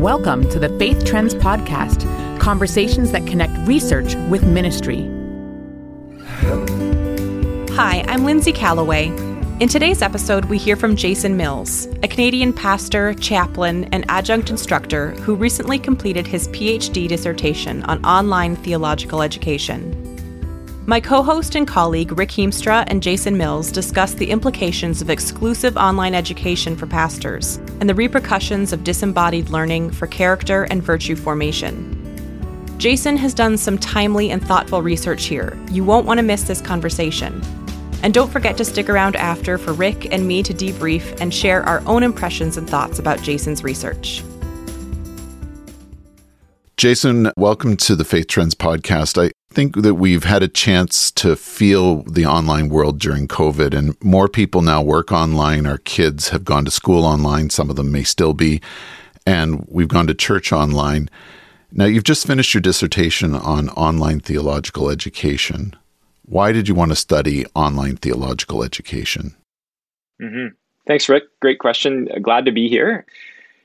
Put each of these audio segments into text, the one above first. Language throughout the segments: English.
Welcome to the Faith Trends Podcast conversations that connect research with ministry. Hi, I'm Lindsay Calloway. In today's episode, we hear from Jason Mills, a Canadian pastor, chaplain, and adjunct instructor who recently completed his PhD dissertation on online theological education. My co host and colleague Rick Hiemstra and Jason Mills discuss the implications of exclusive online education for pastors and the repercussions of disembodied learning for character and virtue formation. Jason has done some timely and thoughtful research here. You won't want to miss this conversation. And don't forget to stick around after for Rick and me to debrief and share our own impressions and thoughts about Jason's research. Jason, welcome to the Faith Trends podcast. I think that we've had a chance to feel the online world during COVID, and more people now work online. Our kids have gone to school online, some of them may still be, and we've gone to church online. Now, you've just finished your dissertation on online theological education. Why did you want to study online theological education? Mm-hmm. Thanks, Rick. Great question. Glad to be here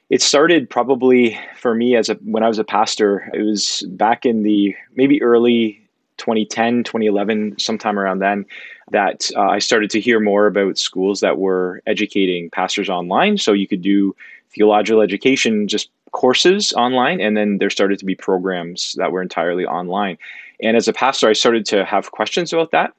it started probably for me as a when I was a pastor. It was back in the maybe early 2010, 2011, sometime around then, that uh, I started to hear more about schools that were educating pastors online. So you could do theological education, just courses online, and then there started to be programs that were entirely online. And as a pastor, I started to have questions about that.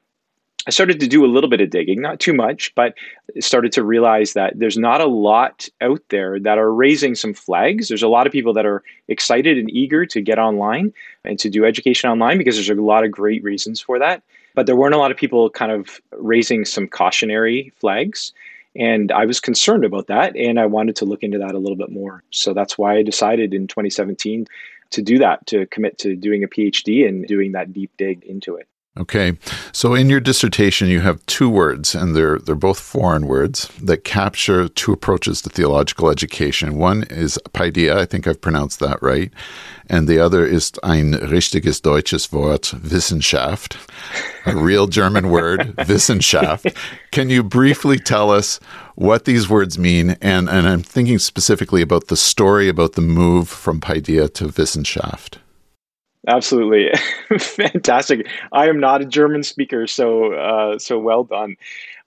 I started to do a little bit of digging, not too much, but started to realize that there's not a lot out there that are raising some flags. There's a lot of people that are excited and eager to get online and to do education online because there's a lot of great reasons for that. But there weren't a lot of people kind of raising some cautionary flags. And I was concerned about that and I wanted to look into that a little bit more. So that's why I decided in 2017 to do that, to commit to doing a PhD and doing that deep dig into it. Okay. So in your dissertation you have two words and they're they're both foreign words that capture two approaches to theological education. One is paideia, I think I've pronounced that right, and the other is ein richtiges deutsches Wort, Wissenschaft, a real German word, Wissenschaft. Can you briefly tell us what these words mean and and I'm thinking specifically about the story about the move from paideia to Wissenschaft. Absolutely, fantastic. I am not a German speaker, so uh, so well done.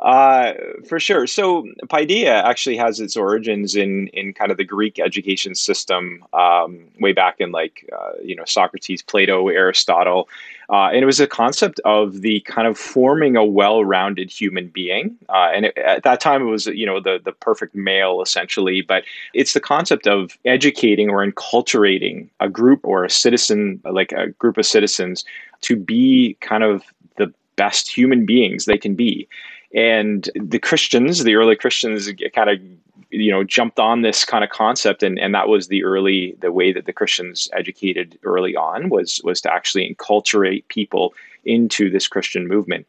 Uh, for sure. So paideia actually has its origins in in kind of the Greek education system, um, way back in like uh, you know Socrates, Plato, Aristotle, uh, and it was a concept of the kind of forming a well-rounded human being. Uh, and it, at that time, it was you know the the perfect male essentially, but it's the concept of educating or enculturating a group or a citizen, like a group of citizens, to be kind of the best human beings they can be and the Christians, the early Christians, kind of you know jumped on this kind of concept and and that was the early the way that the christians educated early on was was to actually enculturate people into this christian movement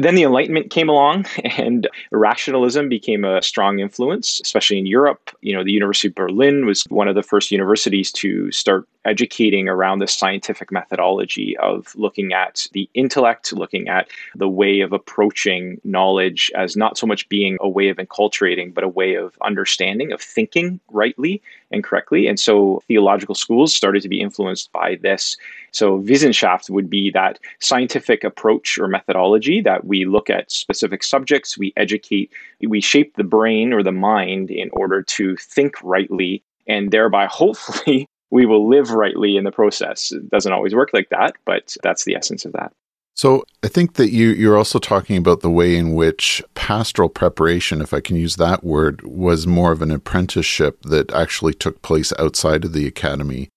then the Enlightenment came along, and rationalism became a strong influence, especially in Europe. You know, the University of Berlin was one of the first universities to start educating around the scientific methodology of looking at the intellect, looking at the way of approaching knowledge as not so much being a way of enculturating, but a way of understanding, of thinking rightly and correctly. And so theological schools started to be influenced by this. So Wissenschaft would be that scientific approach or methodology that we look at specific subjects, we educate, we shape the brain or the mind in order to think rightly and thereby hopefully we will live rightly in the process. It doesn't always work like that, but that's the essence of that. So I think that you you're also talking about the way in which pastoral preparation, if I can use that word, was more of an apprenticeship that actually took place outside of the academy.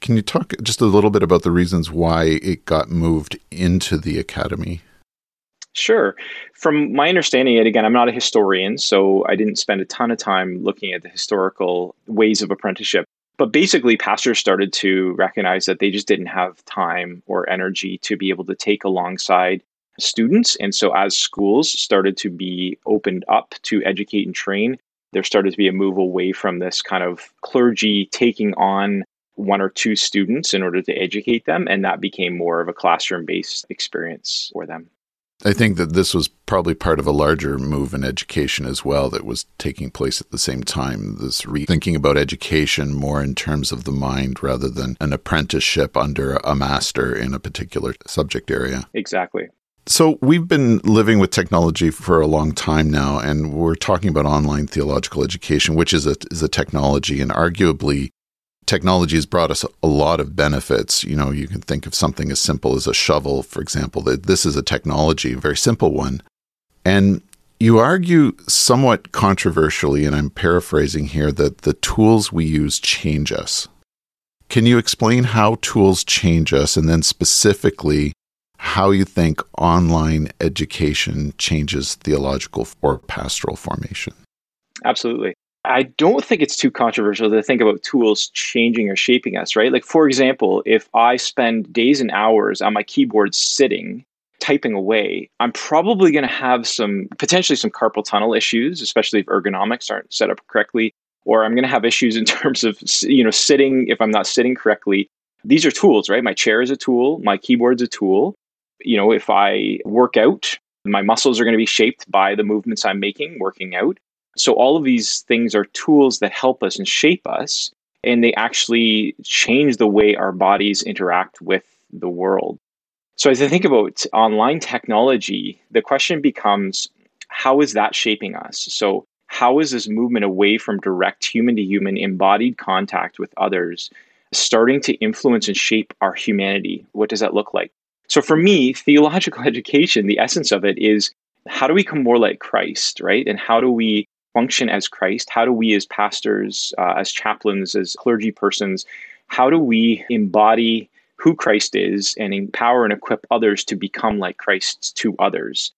Can you talk just a little bit about the reasons why it got moved into the academy? Sure. From my understanding, and again, I'm not a historian, so I didn't spend a ton of time looking at the historical ways of apprenticeship. But basically, pastors started to recognize that they just didn't have time or energy to be able to take alongside students. And so, as schools started to be opened up to educate and train, there started to be a move away from this kind of clergy taking on one or two students in order to educate them. And that became more of a classroom based experience for them. I think that this was probably part of a larger move in education as well that was taking place at the same time. This rethinking about education more in terms of the mind rather than an apprenticeship under a master in a particular subject area. Exactly. So, we've been living with technology for a long time now, and we're talking about online theological education, which is a, is a technology, and arguably technology has brought us a lot of benefits. You know, you can think of something as simple as a shovel, for example, that this is a technology, a very simple one. And you argue somewhat controversially, and I'm paraphrasing here, that the tools we use change us. Can you explain how tools change us, and then specifically how you think online education changes theological or pastoral formation? Absolutely. I don't think it's too controversial to think about tools changing or shaping us, right? Like, for example, if I spend days and hours on my keyboard sitting, typing away, I'm probably going to have some potentially some carpal tunnel issues, especially if ergonomics aren't set up correctly, or I'm going to have issues in terms of, you know, sitting if I'm not sitting correctly. These are tools, right? My chair is a tool, my keyboard's a tool. You know, if I work out, my muscles are going to be shaped by the movements I'm making working out. So all of these things are tools that help us and shape us, and they actually change the way our bodies interact with the world. So as I think about online technology, the question becomes how is that shaping us? So how is this movement away from direct human to human embodied contact with others starting to influence and shape our humanity? What does that look like? So for me, theological education, the essence of it is how do we become more like Christ, right? And how do we function as Christ? How do we, as pastors, uh, as chaplains, as clergy persons, how do we embody who Christ is and empower and equip others to become like Christ to others?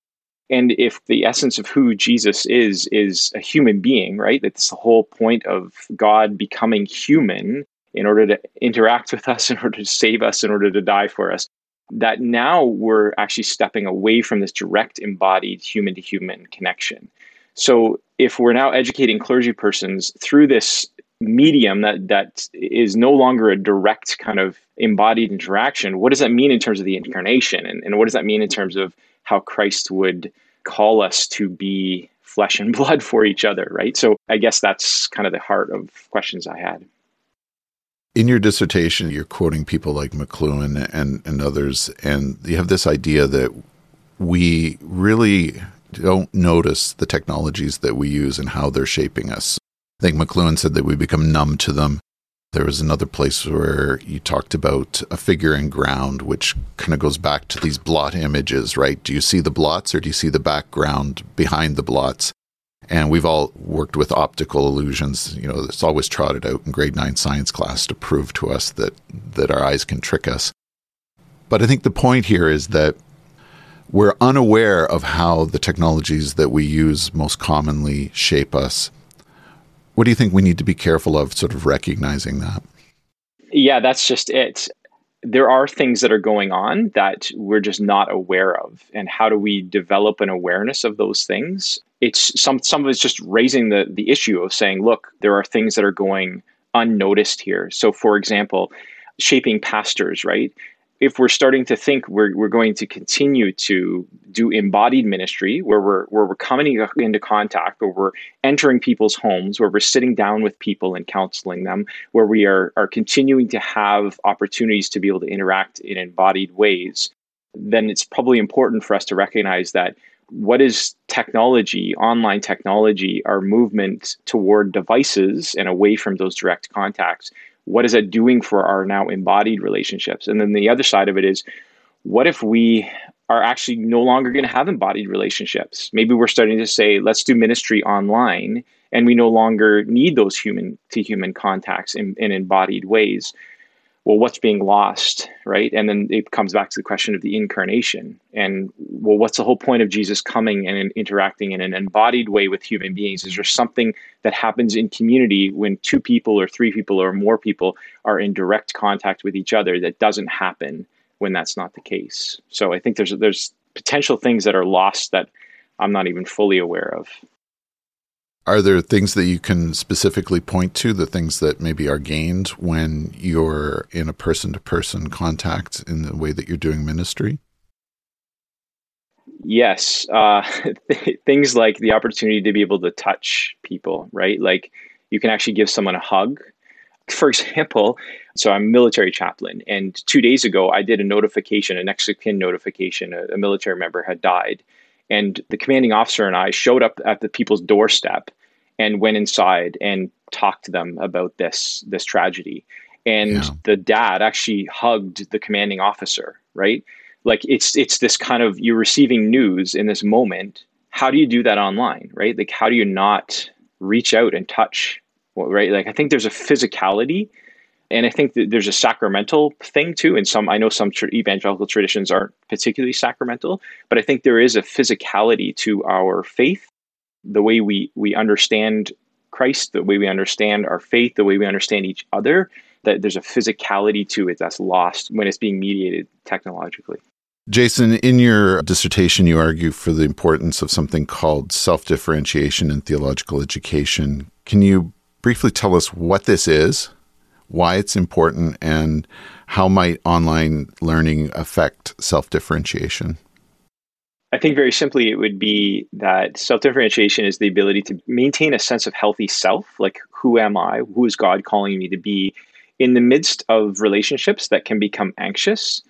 And if the essence of who Jesus is is a human being, right? That's the whole point of God becoming human in order to interact with us, in order to save us, in order to die for us. That now we're actually stepping away from this direct embodied human to human connection. So if we're now educating clergy persons through this medium that that is no longer a direct kind of embodied interaction, what does that mean in terms of the incarnation? And, and what does that mean in terms of how Christ would call us to be flesh and blood for each other, right? So I guess that's kind of the heart of questions I had. In your dissertation, you're quoting people like McLuhan and, and others, and you have this idea that we really don't notice the technologies that we use and how they're shaping us. I think McLuhan said that we become numb to them. There was another place where you talked about a figure in ground, which kind of goes back to these blot images, right? Do you see the blots or do you see the background behind the blots? And we've all worked with optical illusions. You know, it's always trotted out in grade nine science class to prove to us that, that our eyes can trick us. But I think the point here is that we're unaware of how the technologies that we use most commonly shape us. What do you think we need to be careful of, sort of recognizing that? Yeah, that's just it. There are things that are going on that we're just not aware of. And how do we develop an awareness of those things? It's some some of it's just raising the the issue of saying, look, there are things that are going unnoticed here. So for example, shaping pastors, right? If we're starting to think we're, we're going to continue to do embodied ministry where we're where we're coming into contact where we're entering people's homes where we're sitting down with people and counseling them where we are are continuing to have opportunities to be able to interact in embodied ways then it's probably important for us to recognize that what is technology online technology our movement toward devices and away from those direct contacts what is that doing for our now embodied relationships? And then the other side of it is, what if we are actually no longer going to have embodied relationships? Maybe we're starting to say, let's do ministry online, and we no longer need those human to human contacts in, in embodied ways well, what's being lost, right? And then it comes back to the question of the incarnation. And well, what's the whole point of Jesus coming and interacting in an embodied way with human beings? Is there something that happens in community when two people or three people or more people are in direct contact with each other that doesn't happen when that's not the case? So I think there's there's potential things that are lost that I'm not even fully aware of. Are there things that you can specifically point to, the things that maybe are gained when you're in a person to person contact in the way that you're doing ministry? Yes, uh, things like the opportunity to be able to touch people, right? Like you can actually give someone a hug. For example, so I'm a military chaplain, and two days ago I did a notification, a of notification. A, a military member had died, and the commanding officer and I showed up at the people's doorstep and went inside and talked to them about this this tragedy. And yeah. the dad actually hugged the commanding officer, right? like it's it's this kind of you're receiving news in this moment how do you do that online right like how do you not reach out and touch right like i think there's a physicality and i think that there's a sacramental thing too and some i know some tr- evangelical traditions aren't particularly sacramental but i think there is a physicality to our faith. The way we we understand christ the way we understand our faith the way we understand each other that there's a physicality to it that's lost when it's being mediated technologically. Jason, in your dissertation, you argue for the importance of something called self differentiation in theological education. Can you briefly tell us what this is, why it's important, and how might online learning affect self differentiation? I think very simply, it would be that self differentiation is the ability to maintain a sense of healthy self, like who am I? Who is God calling me to be in the midst of relationships that can become anxious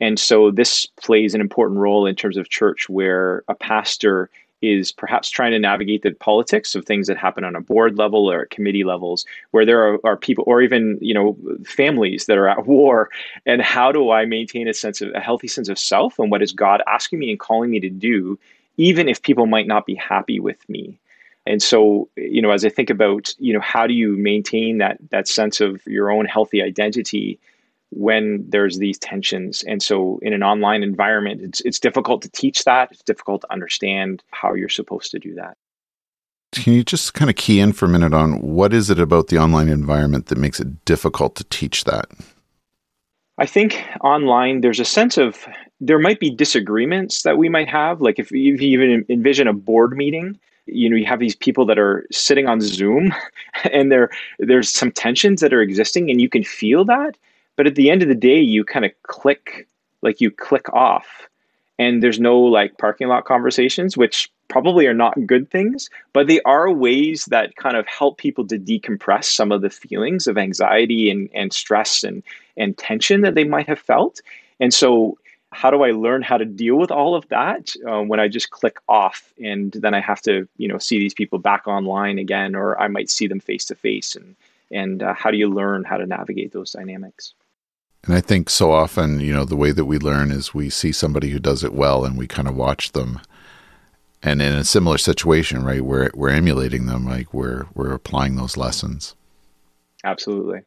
and so this plays an important role in terms of church where a pastor is perhaps trying to navigate the politics of things that happen on a board level or at committee levels where there are, are people or even you know families that are at war. And how do i maintain a sense of a healthy sense of self and what is god asking me and calling me to do even if people might not be happy with me? And so you know as i think about you know how do you maintain that that sense of your own healthy identity when there's these tensions. And so in an online environment, it's it's difficult to teach that. It's difficult to understand how you're supposed to do that. Can you just kind of key in for a minute on what is it about the online environment that makes it difficult to teach that? I think online there's a sense of there might be disagreements that we might have. Like if you even envision a board meeting, you know, you have these people that are sitting on Zoom and there there's some tensions that are existing and you can feel that. But at the end of the day, you kind of click, like you click off, and there's no like parking lot conversations, which probably are not good things, but they are ways that kind of help people to decompress some of the feelings of anxiety and, and stress and, and tension that they might have felt. And so, how do I learn how to deal with all of that uh, when I just click off and then I have to, you know, see these people back online again, or I might see them face to face, and and uh, how do you learn how to navigate those dynamics? And I think so often, you know, the way that we learn is we see somebody who does it well and we kind of watch them. And in a similar situation, right, we're we're emulating them, like we're we're applying those lessons. Absolutely.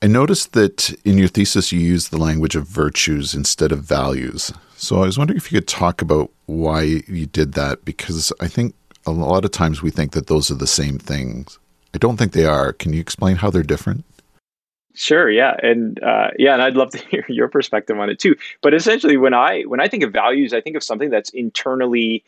I noticed that in your thesis you use the language of virtues instead of values. So I was wondering if you could talk about why you did that because I think a lot of times we think that those are the same things. I don't think they are. Can you explain how they're different? Sure, yeah, and uh, yeah, and I'd love to hear your perspective on it too. But essentially, when I when I think of values, I think of something that's internally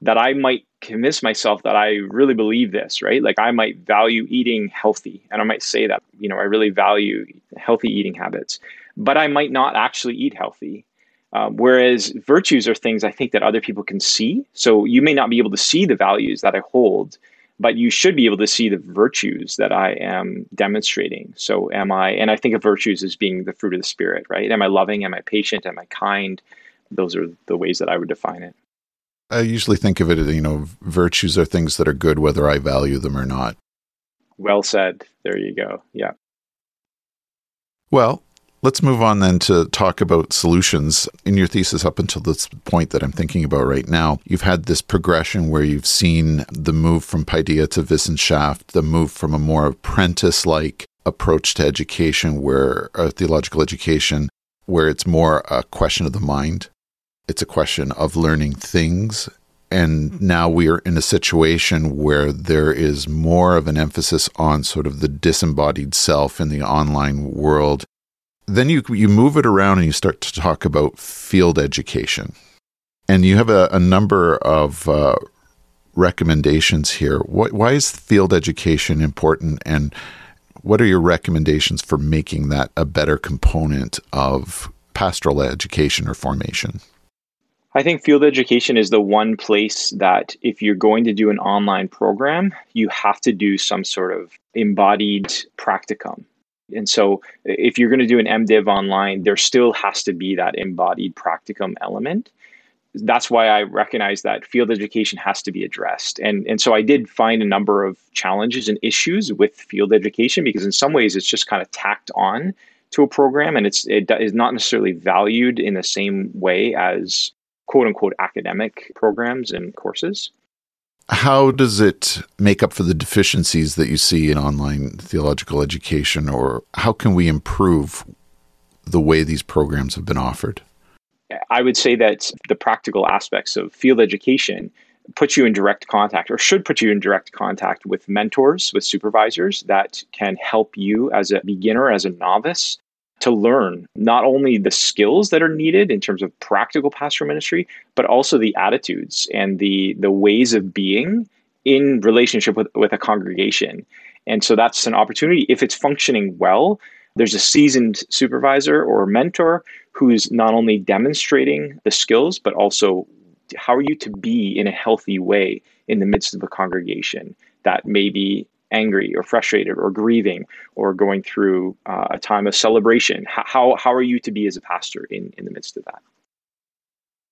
that I might convince myself that I really believe this, right? Like I might value eating healthy, and I might say that you know I really value healthy eating habits, but I might not actually eat healthy. Um, whereas virtues are things I think that other people can see. So you may not be able to see the values that I hold, but you should be able to see the virtues that I am demonstrating. So, am I, and I think of virtues as being the fruit of the Spirit, right? Am I loving? Am I patient? Am I kind? Those are the ways that I would define it. I usually think of it as, you know, virtues are things that are good whether I value them or not. Well said. There you go. Yeah. Well, Let's move on then to talk about solutions. In your thesis, up until this point that I'm thinking about right now, you've had this progression where you've seen the move from Paideia to Wissenschaft, the move from a more apprentice like approach to education, where uh, theological education, where it's more a question of the mind. It's a question of learning things. And now we are in a situation where there is more of an emphasis on sort of the disembodied self in the online world then you you move it around and you start to talk about field education, and you have a, a number of uh, recommendations here. What, why is field education important, and what are your recommendations for making that a better component of pastoral education or formation? I think field education is the one place that if you're going to do an online program, you have to do some sort of embodied practicum. And so if you're going to do an MDiv online, there still has to be that embodied practicum element. That's why I recognize that field education has to be addressed. And, and so I did find a number of challenges and issues with field education because in some ways it's just kind of tacked on to a program and it's it is not necessarily valued in the same way as quote unquote academic programs and courses. How does it make up for the deficiencies that you see in online theological education, or how can we improve the way these programs have been offered? I would say that the practical aspects of field education put you in direct contact or should put you in direct contact with mentors, with supervisors that can help you as a beginner, as a novice, to learn not only the skills that are needed in terms of practical pastoral ministry, but also the attitudes and the the ways of being in relationship with, with a congregation. And so that's an opportunity. If it's functioning well, there's a seasoned supervisor or mentor who's not only demonstrating the skills, but also how are you to be in a healthy way in the midst of a congregation that may be angry or frustrated or grieving or going through uh, a time of celebration? How, how are you to be as a pastor in, in the midst of that?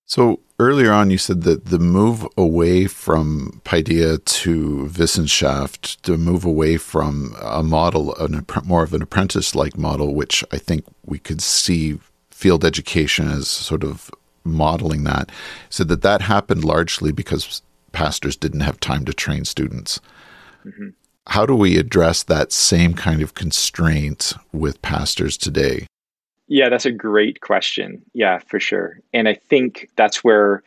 So earlier on, you said that the move away from Paideia to Wissenschaft, to move away from a model, an, more of an apprentice-like model, which I think we could see field education as sort of modeling that, said that that happened largely because pastors didn't have time to train students. Mm-hmm how do we address that same kind of constraint with pastors today? Yeah, that's a great question. Yeah, for sure. And I think that's where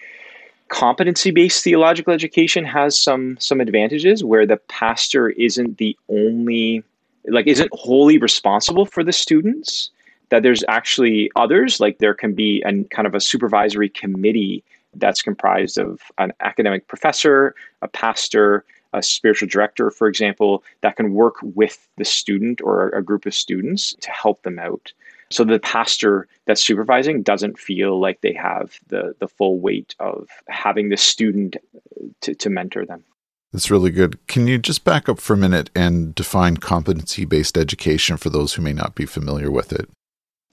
competency-based theological education has some some advantages where the pastor isn't the only like isn't wholly responsible for the students that there's actually others like there can be a kind of a supervisory committee that's comprised of an academic professor, a pastor, a spiritual director, for example, that can work with the student or a group of students to help them out. So the pastor that's supervising doesn't feel like they have the, the full weight of having the student to, to mentor them. That's really good. Can you just back up for a minute and define competency based education for those who may not be familiar with it?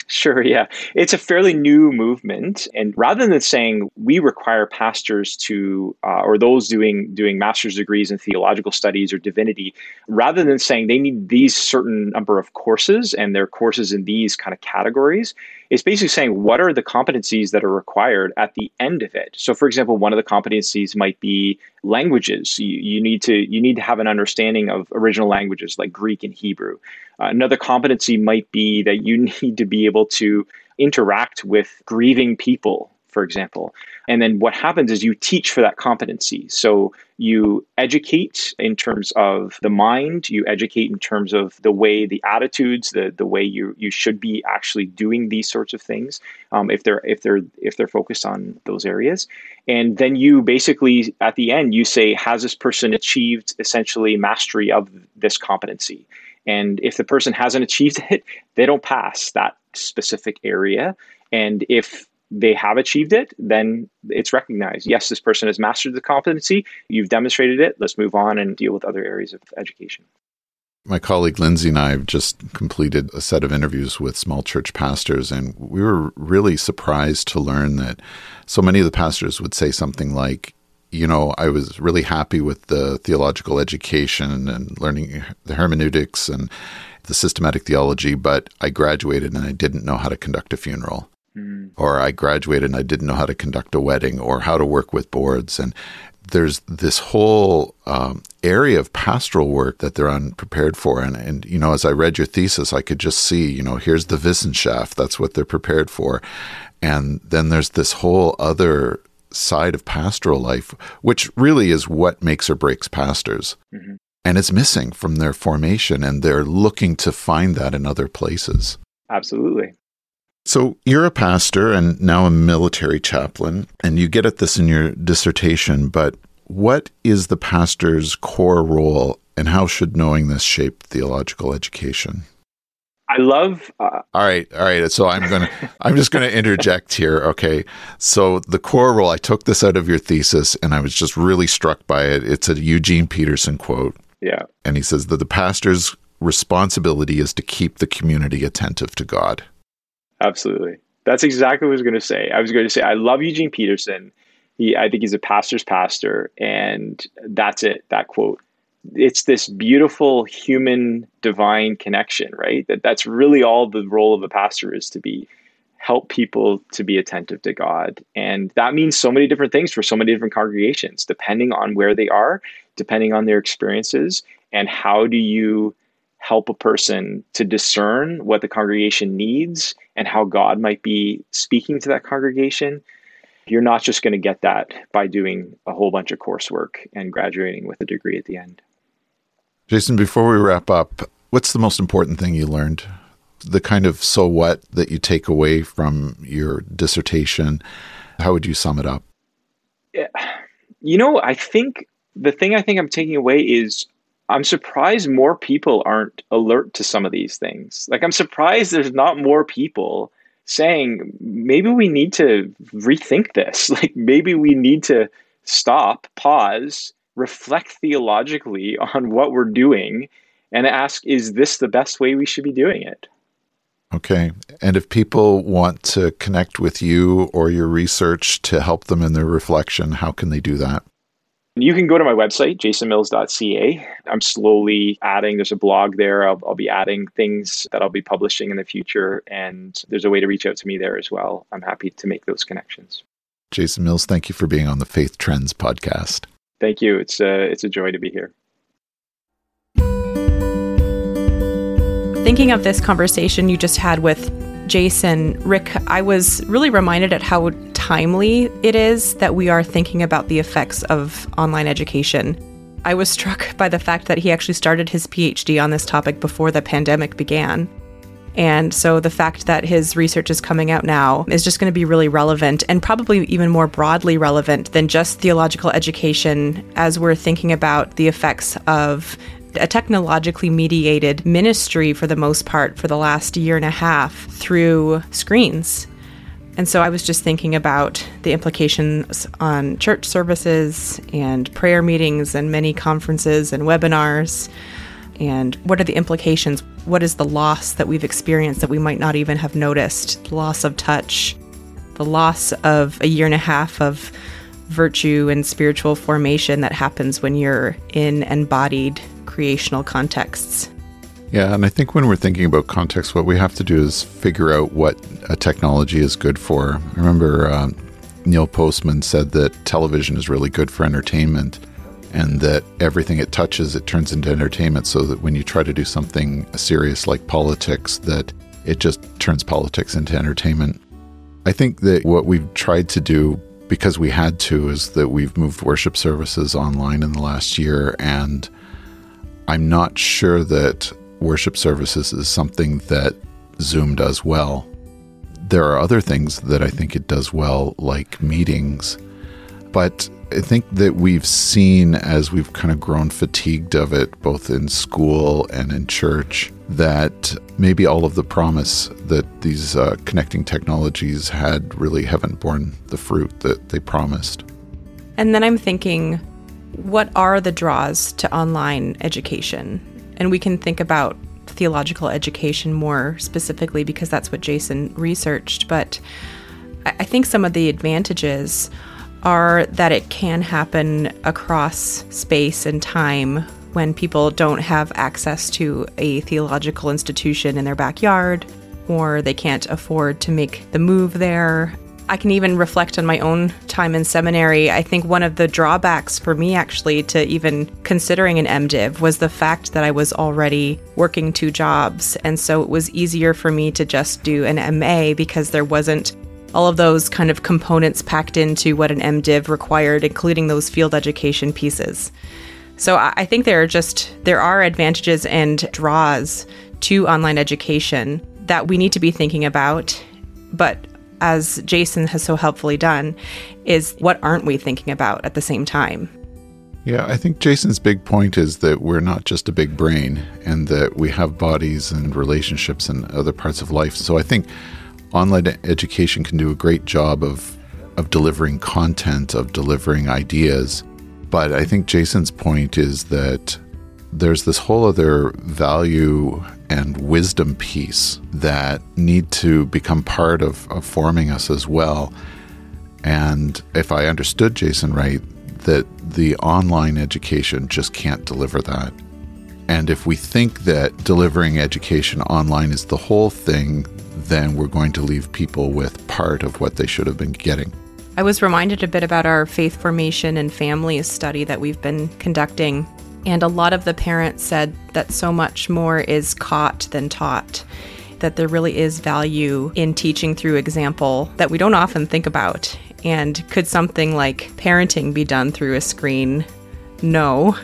Sure, yeah. It's a fairly new movement. And rather than saying we require pastors to, uh, or those doing, doing master's degrees in theological studies or divinity, rather than saying they need these certain number of courses and their courses in these kind of categories, it's basically saying what are the competencies that are required at the end of it. So, for example, one of the competencies might be languages. You, you need to you need to have an understanding of original languages like Greek and Hebrew. Uh, another competency might be that you need to be able to interact with grieving people for example. And then what happens is you teach for that competency. So you educate in terms of the mind, you educate in terms of the way, the attitudes, the the way you you should be actually doing these sorts of things. Um, if they're if they're if they're focused on those areas, and then you basically at the end you say, has this person achieved essentially mastery of this competency? And if the person hasn't achieved it, they don't pass that specific area. And if they have achieved it, then it's recognized. Yes, this person has mastered the competency. You've demonstrated it. Let's move on and deal with other areas of education. My colleague Lindsay and I have just completed a set of interviews with small church pastors, and we were really surprised to learn that so many of the pastors would say something like, you know, I was really happy with the theological education and learning the hermeneutics and the systematic theology, but I graduated and I didn't know how to conduct a funeral. Mm. Or I graduated and I didn't know how to conduct a wedding or how to work with boards. And there's this whole um, area of pastoral work that they're unprepared for. And, and, you know, as I read your thesis, I could just see, you know, here's the Wissenschaft, that's what they're prepared for. And then there's this whole other side of pastoral life, which really is what makes or breaks pastors. Mm-hmm. And it's missing from their formation, and they're looking to find that in other places. Absolutely. So you're a pastor and now a military chaplain, and you get at this in your dissertation, but what is the pastor's core role, and how should knowing this shape theological education? I love. Uh, all right, all right. So I'm gonna, I'm just gonna interject here. Okay. So the core role, I took this out of your thesis, and I was just really struck by it. It's a Eugene Peterson quote. Yeah. And he says that the pastor's responsibility is to keep the community attentive to God. Absolutely. That's exactly what I was going to say. I was going to say I love Eugene Peterson. He, I think he's a pastor's pastor, and that's it. That quote it's this beautiful human divine connection, right? That that's really all the role of a pastor is to be help people to be attentive to God. And that means so many different things for so many different congregations, depending on where they are, depending on their experiences, and how do you help a person to discern what the congregation needs and how God might be speaking to that congregation. You're not just going to get that by doing a whole bunch of coursework and graduating with a degree at the end. Jason, before we wrap up, what's the most important thing you learned? The kind of so what that you take away from your dissertation, how would you sum it up? You know, I think the thing I think I'm taking away is I'm surprised more people aren't alert to some of these things. Like, I'm surprised there's not more people saying, maybe we need to rethink this. Like, maybe we need to stop, pause, reflect theologically on what we're doing and ask, is this the best way we should be doing it? Okay. And if people want to connect with you or your research to help them in their reflection, how can they do that? You can go to my website, jasonmills.ca. I'm slowly adding, there's a blog there. I'll, I'll, be adding things that I'll be publishing in the future. And there's a way to reach out to me there as well. I'm happy to make those connections. Jason Mills, thank you for being on the Faith Trends podcast. Thank you. It's a, it's a joy to be here. Thinking of this conversation you just had with Jason, Rick, I was really reminded at how timely it is that we are thinking about the effects of online education. I was struck by the fact that he actually started his PhD on this topic before the pandemic began. And so the fact that his research is coming out now is just going to be really relevant and probably even more broadly relevant than just theological education as we're thinking about the effects of a technologically mediated ministry for the most part for the last year and a half through screens. And so I was just thinking about the implications on church services and prayer meetings and many conferences and webinars and what are the implications? What is the loss that we've experienced that we might not even have noticed? The loss of touch, the loss of a year and a half of virtue and spiritual formation that happens when you're in embodied creational contexts. Yeah, and I think when we're thinking about context, what we have to do is figure out what a technology is good for. I remember uh, Neil Postman said that television is really good for entertainment and that everything it touches it turns into entertainment so that when you try to do something serious like politics that it just turns politics into entertainment i think that what we've tried to do because we had to is that we've moved worship services online in the last year and i'm not sure that worship services is something that zoom does well there are other things that i think it does well like meetings but I think that we've seen as we've kind of grown fatigued of it, both in school and in church, that maybe all of the promise that these uh, connecting technologies had really haven't borne the fruit that they promised. And then I'm thinking, what are the draws to online education? And we can think about theological education more specifically because that's what Jason researched. But I think some of the advantages are that it can happen across space and time when people don't have access to a theological institution in their backyard or they can't afford to make the move there. I can even reflect on my own time in seminary. I think one of the drawbacks for me actually to even considering an MDiv was the fact that I was already working two jobs. And so it was easier for me to just do an MA because there wasn't all of those kind of components packed into what an MDiv required, including those field education pieces. So I think there are just there are advantages and draws to online education that we need to be thinking about. But as Jason has so helpfully done, is what aren't we thinking about at the same time? Yeah, I think Jason's big point is that we're not just a big brain and that we have bodies and relationships and other parts of life. So I think online education can do a great job of of delivering content, of delivering ideas. But I think Jason's point is that there's this whole other value and wisdom piece that need to become part of, of forming us as well. And if I understood Jason right, that the online education just can't deliver that. And if we think that delivering education online is the whole thing, then we're going to leave people with part of what they should have been getting. I was reminded a bit about our faith formation and families study that we've been conducting. And a lot of the parents said that so much more is caught than taught, that there really is value in teaching through example that we don't often think about. And could something like parenting be done through a screen? No.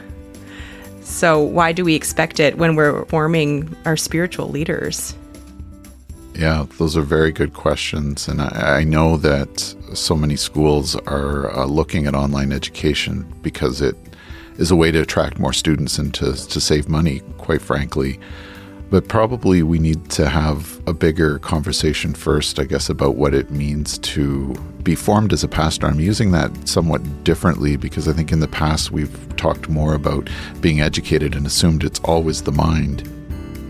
So, why do we expect it when we're forming our spiritual leaders? Yeah, those are very good questions. And I, I know that so many schools are uh, looking at online education because it is a way to attract more students and to, to save money, quite frankly. But probably we need to have a bigger conversation first, I guess, about what it means to be formed as a pastor. I'm using that somewhat differently because I think in the past we've talked more about being educated and assumed it's always the mind.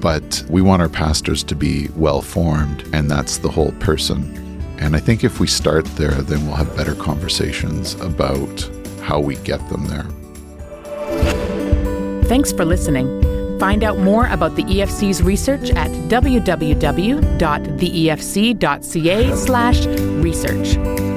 But we want our pastors to be well formed, and that's the whole person. And I think if we start there, then we'll have better conversations about how we get them there. Thanks for listening. Find out more about the EFC's research at www.theefc.ca/research.